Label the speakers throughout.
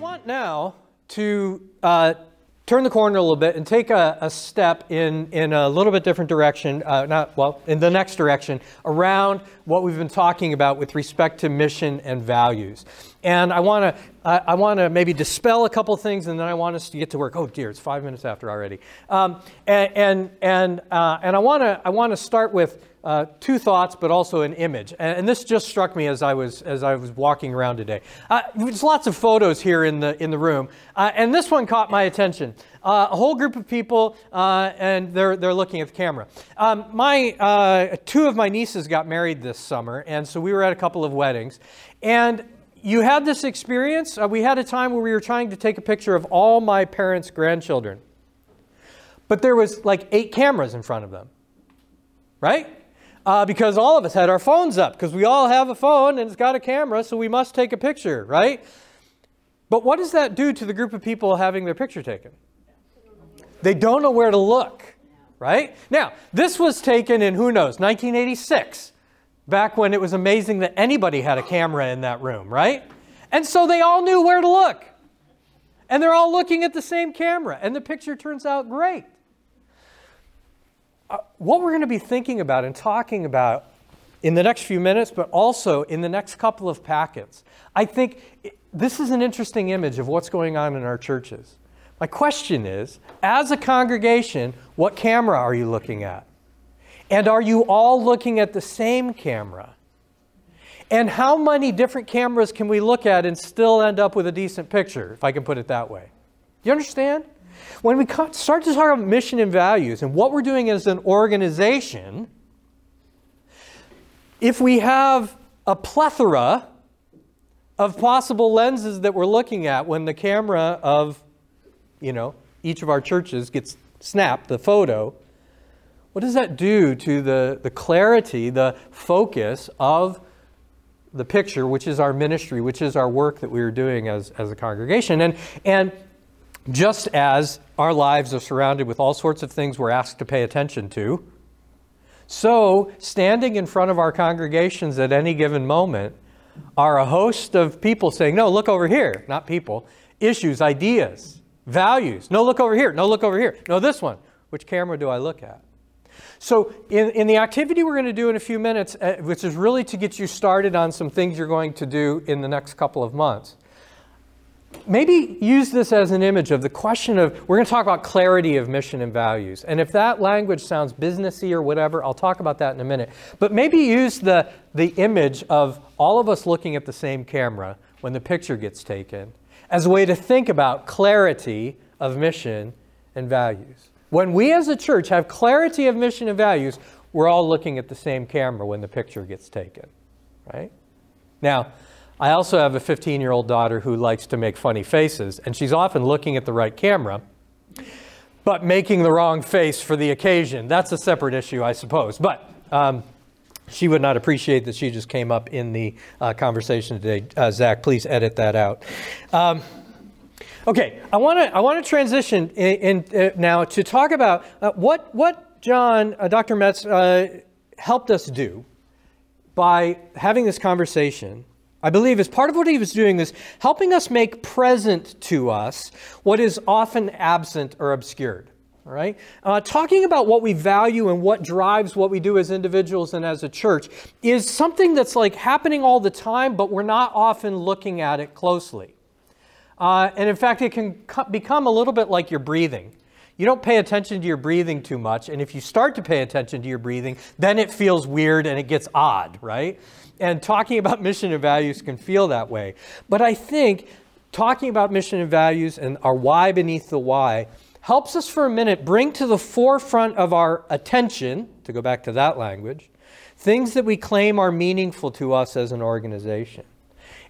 Speaker 1: want now to uh, turn the corner a little bit and take a, a step in, in a little bit different direction, uh, not, well, in the next direction, around what we've been talking about with respect to mission and values. And I want to I, want to maybe dispel a couple things, and then I want us to get to work. Oh dear, it's five minutes after already. Um, and and and, uh, and I want to I want to start with uh, two thoughts, but also an image. And, and, this just struck me as I was as I was walking around today. Uh, there's lots of photos here in the in the room, uh, and this one caught my attention. Uh, a whole group of people, uh, and they're they're looking at the camera. Um, my uh, two of my nieces got married this summer, and so we were at a couple of weddings, and. You had this experience. we had a time where we were trying to take a picture of all my parents' grandchildren, but there was like eight cameras in front of them, right? Uh, because all of us had our phones up because we all have a phone and it's got a camera, so we must take a picture, right? But what does that do to the group of people having their picture taken? They don't know where to look, right? Now, this was taken in who knows, 1986, back when it was amazing that anybody had a camera in that room, right? And so they all knew where to look. And they're all looking at the same camera, and the picture turns out great. Uh, what we're going to be thinking about and talking about in the next few minutes, but also in the next couple of packets, I think this is an interesting image of what's going on in our churches. My question is as a congregation, what camera are you looking at? And are you all looking at the same camera? And how many different cameras can we look at and still end up with a decent picture, if I can put it that way? You understand? When we start to talk about mission and values and what we're doing as an organization, if we have a plethora of possible lenses that we're looking at when the camera of, you know, each of our churches gets snapped, the photo, what does that do to the, the clarity, the focus of the picture, which is our ministry, which is our work that we are doing as, as a congregation? And, and just as our lives are surrounded with all sorts of things we're asked to pay attention to, so standing in front of our congregations at any given moment are a host of people saying, No, look over here, not people, issues, ideas, values. No, look over here. No, look over here. No, this one. Which camera do I look at? So, in, in the activity we're going to do in a few minutes, uh, which is really to get you started on some things you're going to do in the next couple of months, maybe use this as an image of the question of we're going to talk about clarity of mission and values. And if that language sounds businessy or whatever, I'll talk about that in a minute. But maybe use the, the image of all of us looking at the same camera when the picture gets taken as a way to think about clarity of mission and values. When we as a church have clarity of mission and values, we're all looking at the same camera when the picture gets taken, right? Now, I also have a 15 year old daughter who likes to make funny faces, and she's often looking at the right camera, but making the wrong face for the occasion. That's a separate issue, I suppose. But um, she would not appreciate that she just came up in the uh, conversation today. Uh, Zach, please edit that out. Um, okay, I want to I want to transition in, in uh, now to talk about uh, what what John, uh, Dr. Metz, uh, helped us do by having this conversation I believe as part of what he was doing is helping us make present to us what is often absent or obscured. Right? Uh, talking about what we value and what drives what we do as individuals and as a church is something that's like happening all the time, but we're not often looking at it closely. Uh, and in fact, it can co- become a little bit like your breathing. You don't pay attention to your breathing too much, and if you start to pay attention to your breathing, then it feels weird and it gets odd, right? And talking about mission and values can feel that way. But I think talking about mission and values and our why beneath the why helps us for a minute bring to the forefront of our attention, to go back to that language, things that we claim are meaningful to us as an organization.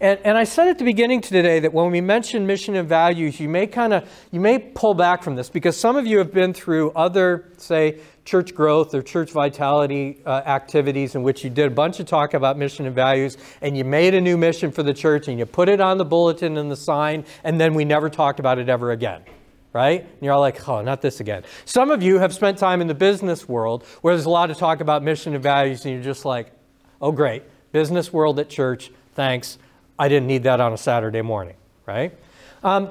Speaker 1: And, and I said at the beginning today that when we mention mission and values, you may kind of, you may pull back from this because some of you have been through other, say, church growth or church vitality uh, activities in which you did a bunch of talk about mission and values and you made a new mission for the church and you put it on the bulletin and the sign and then we never talked about it ever again right? And you're all like, oh, not this again. Some of you have spent time in the business world where there's a lot of talk about mission and values, and you're just like, oh, great, business world at church, thanks. I didn't need that on a Saturday morning, right? Um,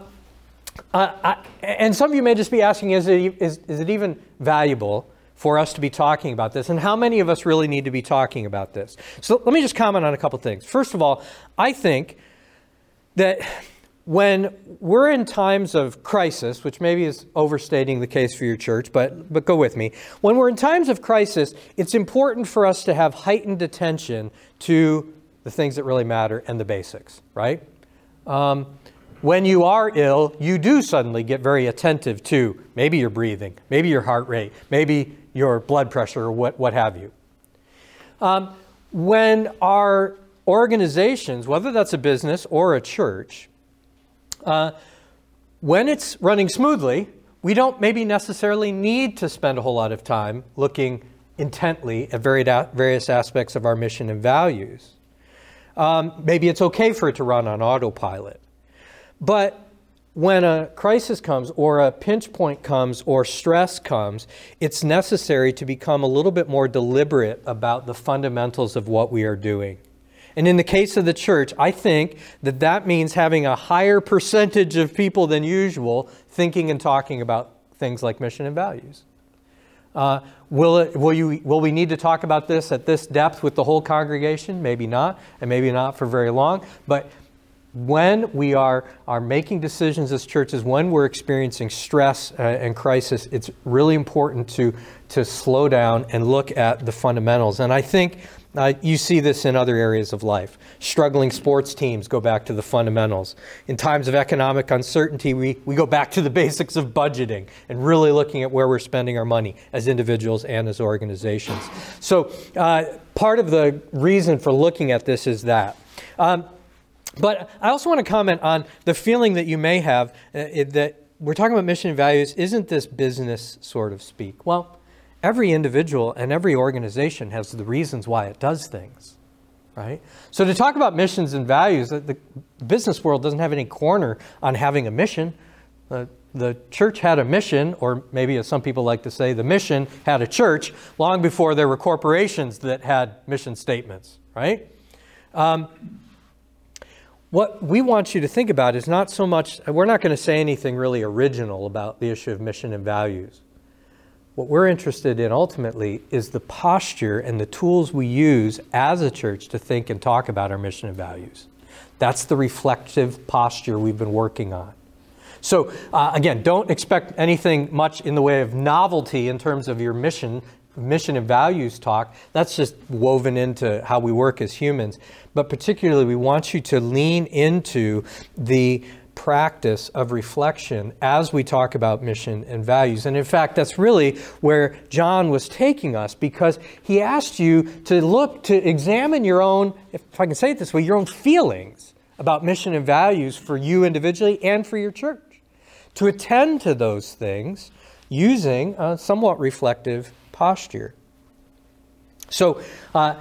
Speaker 1: uh, I, and some of you may just be asking is it, is, is it even valuable for us to be talking about this? And how many of us really need to be talking about this? So let me just comment on a couple things. First of all, I think that when we're in times of crisis, which maybe is overstating the case for your church, but, but go with me. When we're in times of crisis, it's important for us to have heightened attention to the things that really matter and the basics, right? Um, when you are ill, you do suddenly get very attentive to maybe your breathing, maybe your heart rate, maybe your blood pressure, or what, what have you. Um, when our organizations, whether that's a business or a church, uh, when it's running smoothly, we don't maybe necessarily need to spend a whole lot of time looking intently at various aspects of our mission and values. Um, maybe it's okay for it to run on autopilot. But when a crisis comes or a pinch point comes or stress comes, it's necessary to become a little bit more deliberate about the fundamentals of what we are doing. And in the case of the church, I think that that means having a higher percentage of people than usual thinking and talking about things like mission and values. Uh, will, it, will, you, will we need to talk about this at this depth with the whole congregation? Maybe not, and maybe not for very long. But when we are, are making decisions as churches, when we're experiencing stress uh, and crisis, it's really important to, to slow down and look at the fundamentals. And I think uh, you see this in other areas of life. Struggling sports teams go back to the fundamentals. In times of economic uncertainty, we, we go back to the basics of budgeting and really looking at where we're spending our money as individuals and as organizations. So, uh, part of the reason for looking at this is that. Um, but I also want to comment on the feeling that you may have uh, that we're talking about mission and values. Isn't this business sort of speak? Well, every individual and every organization has the reasons why it does things, right? So to talk about missions and values, the business world doesn't have any corner on having a mission. Uh, the church had a mission, or maybe as some people like to say, the mission had a church long before there were corporations that had mission statements, right? Um, what we want you to think about is not so much, we're not going to say anything really original about the issue of mission and values. What we're interested in ultimately is the posture and the tools we use as a church to think and talk about our mission and values. That's the reflective posture we've been working on. So, uh, again, don't expect anything much in the way of novelty in terms of your mission mission and values talk, that's just woven into how we work as humans. But particularly, we want you to lean into the practice of reflection as we talk about mission and values. And in fact, that's really where John was taking us because he asked you to look, to examine your own, if I can say it this way, your own feelings about mission and values for you individually and for your church. To attend to those things using a somewhat reflective posture. So uh,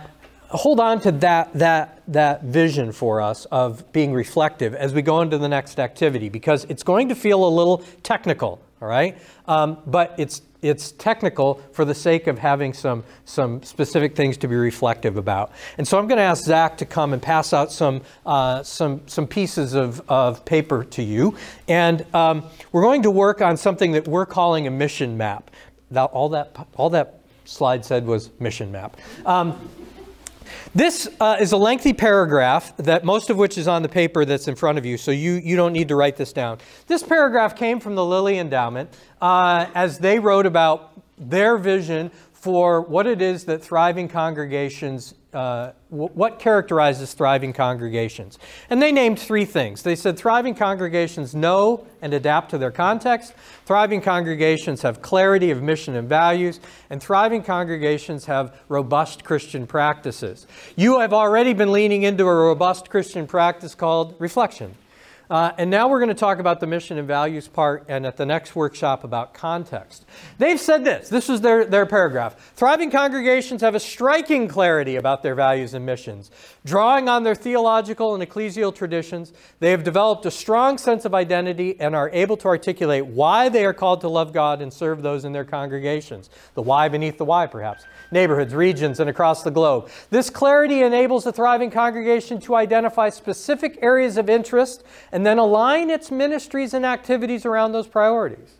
Speaker 1: hold on to that, that, that vision for us of being reflective as we go into the next activity because it's going to feel a little technical, all right? Um, but it's, it's technical for the sake of having some, some specific things to be reflective about. And so I'm going to ask Zach to come and pass out some, uh, some, some pieces of, of paper to you. And um, we're going to work on something that we're calling a mission map. That, all, that, all that slide said was mission map. Um, this uh, is a lengthy paragraph that most of which is on the paper that's in front of you, so you, you don't need to write this down. This paragraph came from the Lilly Endowment uh, as they wrote about their vision for what it is that thriving congregations uh, what characterizes thriving congregations. And they named three things. They said thriving congregations know and adapt to their context, thriving congregations have clarity of mission and values, and thriving congregations have robust Christian practices. You have already been leaning into a robust Christian practice called reflection. Uh, and now we're going to talk about the mission and values part, and at the next workshop about context. They've said this this is their, their paragraph. Thriving congregations have a striking clarity about their values and missions. Drawing on their theological and ecclesial traditions, they have developed a strong sense of identity and are able to articulate why they are called to love God and serve those in their congregations. The why beneath the why, perhaps. Neighborhoods, regions, and across the globe. This clarity enables a thriving congregation to identify specific areas of interest and then align its ministries and activities around those priorities.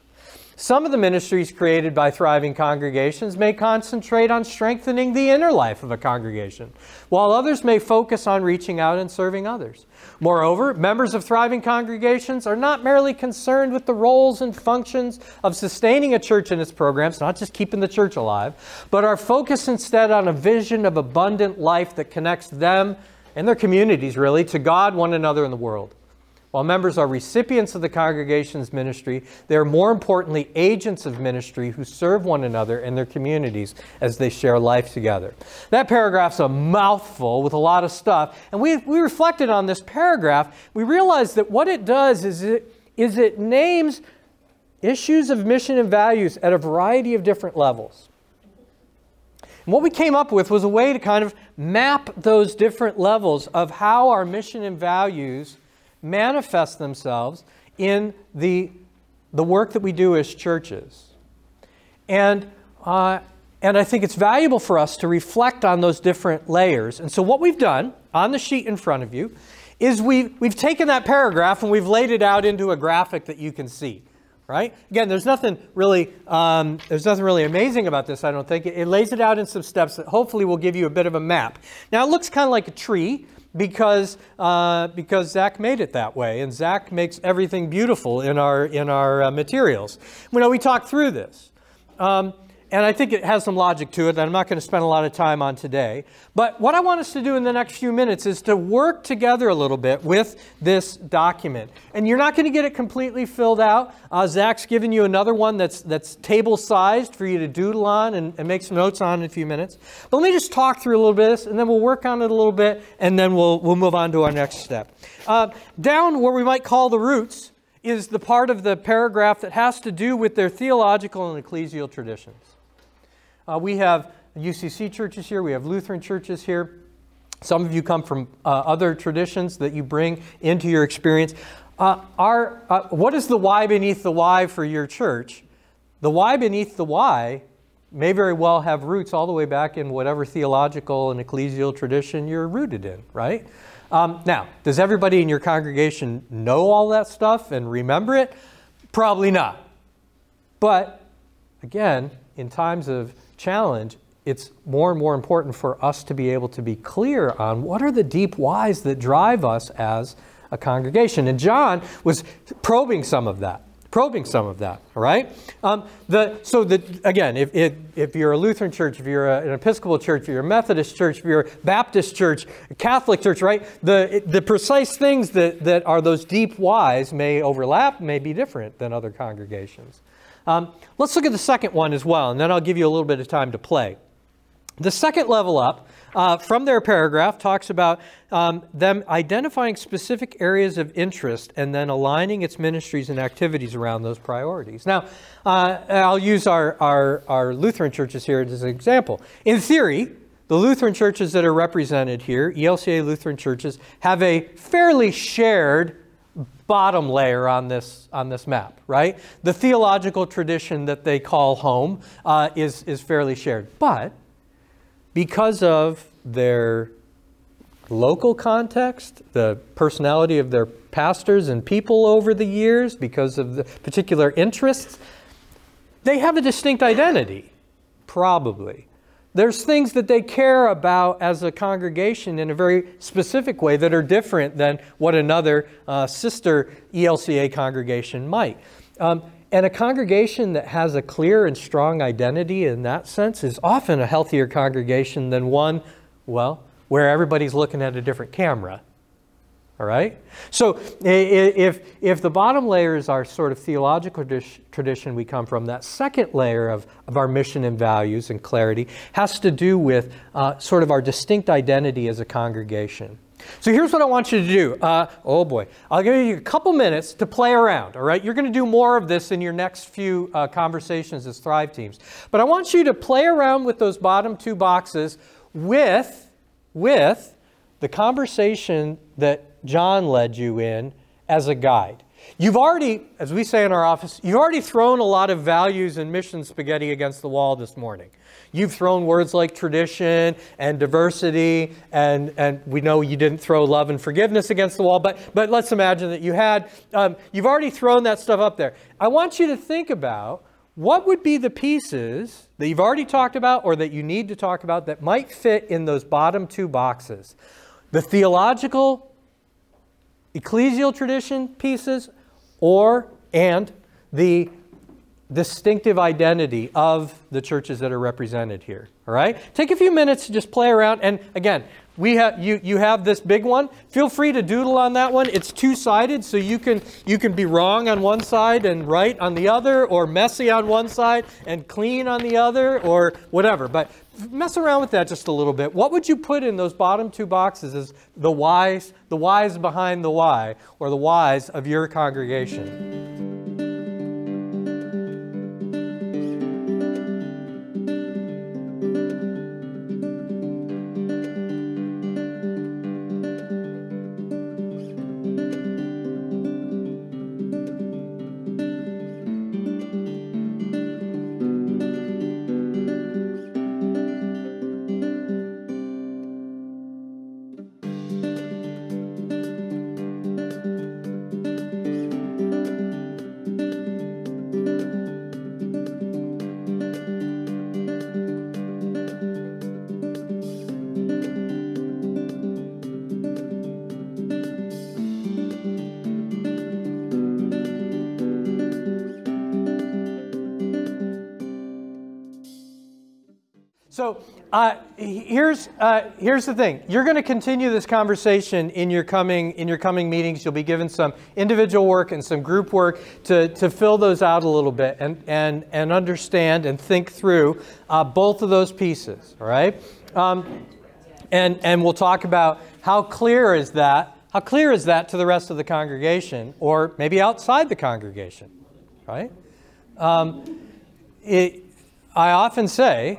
Speaker 1: Some of the ministries created by thriving congregations may concentrate on strengthening the inner life of a congregation, while others may focus on reaching out and serving others. Moreover, members of thriving congregations are not merely concerned with the roles and functions of sustaining a church and its programs, not just keeping the church alive, but are focused instead on a vision of abundant life that connects them and their communities, really, to God, one another, and the world. While members are recipients of the congregation's ministry, they are more importantly agents of ministry who serve one another and their communities as they share life together. That paragraph's a mouthful with a lot of stuff, and we, we reflected on this paragraph. We realized that what it does is it, is it names issues of mission and values at a variety of different levels. And what we came up with was a way to kind of map those different levels of how our mission and values manifest themselves in the, the work that we do as churches. And, uh, and I think it's valuable for us to reflect on those different layers. And so, what we've done on the sheet in front of you is we've, we've taken that paragraph and we've laid it out into a graphic that you can see. Right? Again, there's nothing really um, there's nothing really amazing about this. I don't think it, it lays it out in some steps that hopefully will give you a bit of a map. Now it looks kind of like a tree because, uh, because Zach made it that way, and Zach makes everything beautiful in our, in our uh, materials. You know, we talked through this. Um, and I think it has some logic to it that I'm not going to spend a lot of time on today. But what I want us to do in the next few minutes is to work together a little bit with this document. And you're not going to get it completely filled out. Uh, Zach's given you another one that's, that's table sized for you to doodle on and, and make some notes on in a few minutes. But let me just talk through a little bit, and then we'll work on it a little bit, and then we'll, we'll move on to our next step. Uh, down where we might call the roots is the part of the paragraph that has to do with their theological and ecclesial traditions. Uh, we have UCC churches here, we have Lutheran churches here. Some of you come from uh, other traditions that you bring into your experience. Uh, our, uh, what is the why beneath the why for your church? The why beneath the why may very well have roots all the way back in whatever theological and ecclesial tradition you're rooted in, right? Um, now, does everybody in your congregation know all that stuff and remember it? Probably not. But again, in times of challenge, it's more and more important for us to be able to be clear on what are the deep whys that drive us as a congregation. And John was probing some of that. Probing some of that, all right? Um, the, so, the, again, if, if, if, you're a Lutheran church, if you're a, an Episcopal church, if you're a Methodist church, if you're a Baptist church, a Catholic church, right? The, the precise things that, that are those deep whys may overlap, may be different than other congregations. Um, let's look at the second one as well, and then I'll give you a little bit of time to play. The second level up uh, from their paragraph talks about um, them identifying specific areas of interest and then aligning its ministries and activities around those priorities. Now, uh, I'll use our, our, our Lutheran churches here as an example. In theory, the Lutheran churches that are represented here, ELCA Lutheran churches, have a fairly shared bottom layer on this, on this map, right? The theological tradition that they call home uh, is, is fairly shared. But because of their local context, the personality of their pastors and people over the years, because of the particular interests, they have a distinct identity, probably. There's things that they care about as a congregation in a very specific way that are different than what another uh, sister ELCA congregation might. Um, and a congregation that has a clear and strong identity in that sense is often a healthier congregation than one, well, where everybody's looking at a different camera all right? So if, if the bottom layer is our sort of theological tradition we come from, that second layer of, of our mission and values and clarity has to do with uh, sort of our distinct identity as a congregation. So here's what I want you to do. Uh, oh boy, I'll give you a couple minutes to play around, all right? You're going to do more of this in your next few uh, conversations as Thrive teams. But I want you to play around with those bottom two boxes with, with the conversation that John led you in as a guide. You've already, as we say in our office, you've already thrown a lot of values and mission spaghetti against the wall this morning. You've thrown words like tradition and diversity, and, and we know you didn't throw love and forgiveness against the wall, but, but let's imagine that you had. Um, you've already thrown that stuff up there. I want you to think about what would be the pieces that you've already talked about or that you need to talk about that might fit in those bottom two boxes the theological, ecclesial tradition pieces or and the distinctive identity of the churches that are represented here. All right? Take a few minutes to just play around. And again, we have you you have this big one. Feel free to doodle on that one. It's two-sided, so you can you can be wrong on one side and right on the other, or messy on one side and clean on the other, or whatever. But mess around with that just a little bit. What would you put in those bottom two boxes as the whys, the whys behind the why, or the whys of your congregation? So uh, here's uh, here's the thing. You're going to continue this conversation in your coming in your coming meetings. You'll be given some individual work and some group work to, to fill those out a little bit and and and understand and think through uh, both of those pieces. All right. Um, and and we'll talk about how clear is that. How clear is that to the rest of the congregation, or maybe outside the congregation, right? Um, it, I often say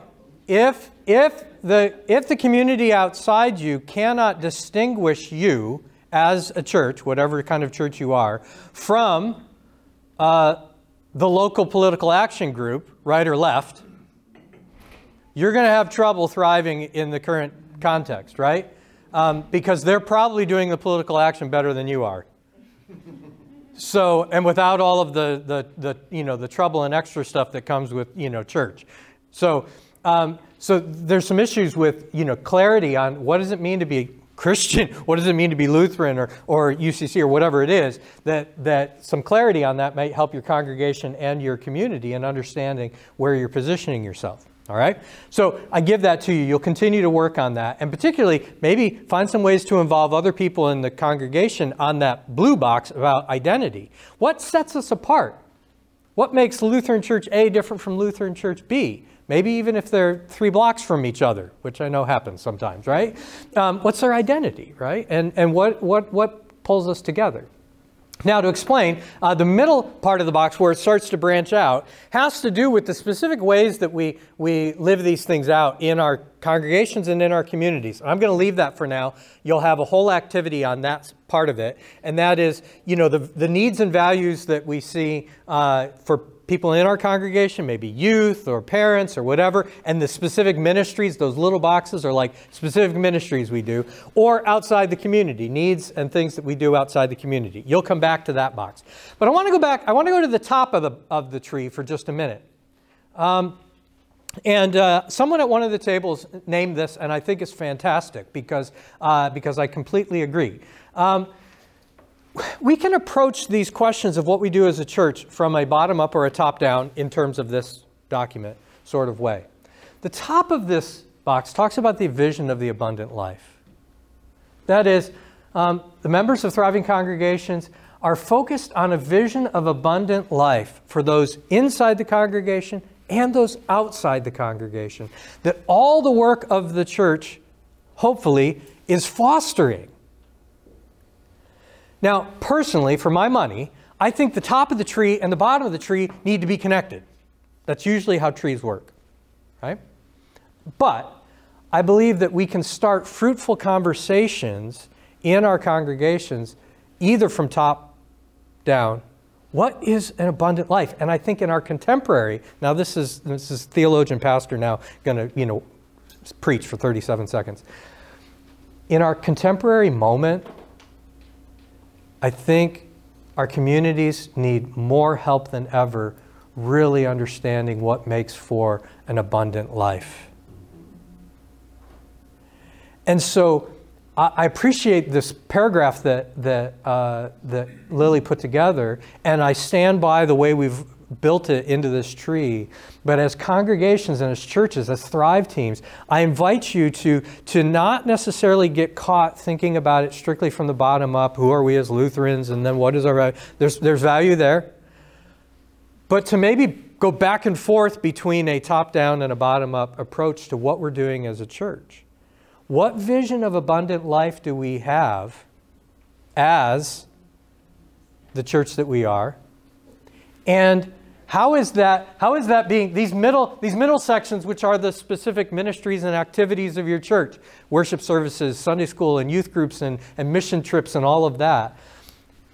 Speaker 1: if, if, the, if the community outside you cannot distinguish you as a church, whatever kind of church you are, from uh, the local political action group, right or left, you're going to have trouble thriving in the current context, right? Um, because they're probably doing the political action better than you are. So, and without all of the, the, the, you know, the trouble and extra stuff that comes with, you know, church. So, um, so there's some issues with you know clarity on what does it mean to be Christian, what does it mean to be Lutheran or, or UCC or whatever it is, that, that some clarity on that might help your congregation and your community in understanding where you're positioning yourself. All right? So I give that to you. You'll continue to work on that. And particularly, maybe find some ways to involve other people in the congregation on that blue box about identity. What sets us apart? What makes Lutheran Church A different from Lutheran Church B? Maybe even if they're three blocks from each other, which I know happens sometimes, right? Um, what's their identity, right? And, and what, what, what pulls us together? Now, to explain, uh, the middle part of the box where it starts to branch out has to do with the specific ways that we, we live these things out in our congregations and in our communities. I'm going to leave that for now. You'll have a whole activity on that part of it, and that is, you know, the, the needs and values that we see uh, for people in our congregation, maybe youth or parents or whatever, and the specific ministries, those little boxes are like specific ministries we do, or outside the community, needs and things that we do outside the community. You'll come back to that box. But I want to go back, I want to go to the top of the, of the tree for just a minute. Um, and uh, someone at one of the tables named this, and I think it's fantastic because, uh, because I completely agree. Um, we can approach these questions of what we do as a church from a bottom up or a top down in terms of this document sort of way. The top of this box talks about the vision of the abundant life. That is, um, the members of thriving congregations are focused on a vision of abundant life for those inside the congregation and those outside the congregation. That all the work of the church, hopefully, is fostering. Now, personally, for my money, I think the top of the tree and the bottom of the tree need to be connected. That's usually how trees work, right? But I believe that we can start fruitful conversations in our congregations either from top down what is an abundant life? And I think in our contemporary, now this is this is theologian pastor now going to, you know, preach for 37 seconds. In our contemporary moment, I think our communities need more help than ever really understanding what makes for an abundant life. And so I appreciate this paragraph that, that, uh, that Lilly put together, and I stand by the way we've built it into this tree. But as congregations and as churches, as Thrive teams, I invite you to, to not necessarily get caught thinking about it strictly from the bottom up. Who are we as Lutherans? And then what is our value? There's, there's value there. But to maybe go back and forth between a top down and a bottom up approach to what we're doing as a church. What vision of abundant life do we have as the church that we are? And how is that how is that being these middle these middle sections which are the specific ministries and activities of your church worship services sunday school and youth groups and, and mission trips and all of that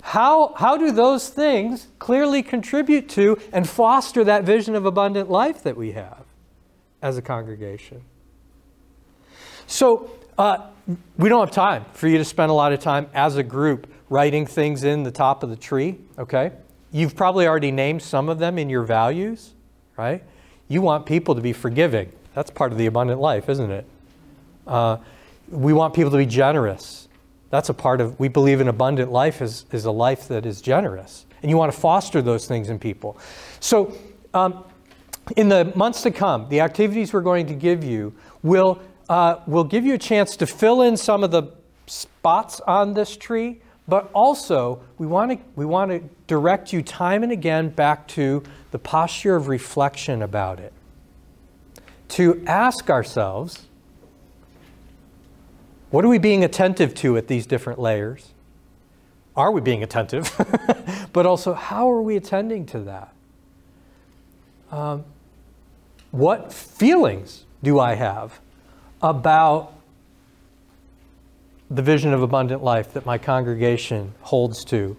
Speaker 1: how, how do those things clearly contribute to and foster that vision of abundant life that we have as a congregation so uh, we don't have time for you to spend a lot of time as a group writing things in the top of the tree, okay? You've probably already named some of them in your values, right? You want people to be forgiving. That's part of the abundant life, isn't it? Uh, we want people to be generous. That's a part of, we believe an abundant life is, is a life that is generous. And you want to foster those things in people. So, um, in the months to come, the activities we're going to give you will uh, we'll give you a chance to fill in some of the spots on this tree, but also we want to we want to direct you time and again back to the posture of reflection about it. To ask ourselves, what are we being attentive to at these different layers? Are we being attentive? but also, how are we attending to that? Um, what feelings do I have about the vision of abundant life that my congregation holds to?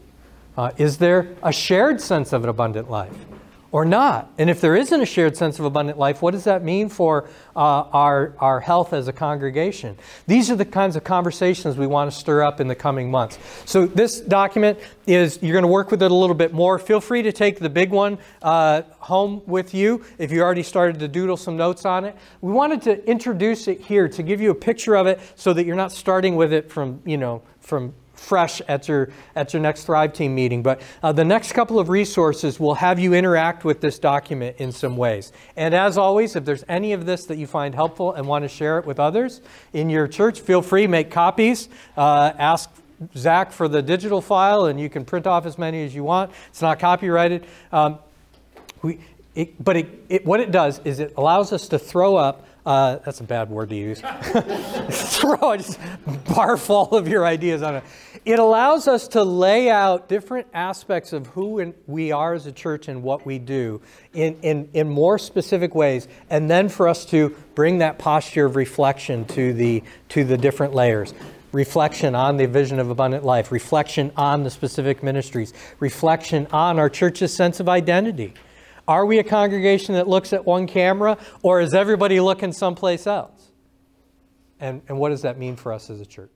Speaker 1: Uh, is there a shared sense of an abundant life? Or not? And if there isn't a shared sense of abundant life, what does that mean for uh, our, our health as a congregation? These are the kinds of conversations we want to stir up in the coming months. So, this document is, you're going to work with it a little bit more. Feel free to take the big one uh, home with you if you already started to doodle some notes on it. We wanted to introduce it here to give you a picture of it so that you're not starting with it from, you know, from fresh at your, at your next Thrive Team meeting. But uh, the next couple of resources will have you interact with this document in some ways. And as always, if there's any of this that you find helpful and want to share it with others in your church, feel free, make copies, uh, ask Zach for the digital file, and you can print off as many as you want. It's not copyrighted. Um, we, it, but it, it, what it does is it allows us to throw up uh, that's a bad word to use. Throw just bar full of your ideas on it. It allows us to lay out different aspects of who we are as a church and what we do in, in, in more specific ways, and then for us to bring that posture of reflection to the, to the different layers reflection on the vision of abundant life, reflection on the specific ministries, reflection on our church's sense of identity. Are we a congregation that looks at one camera, or is everybody looking someplace else? And, and what does that mean for us as a church?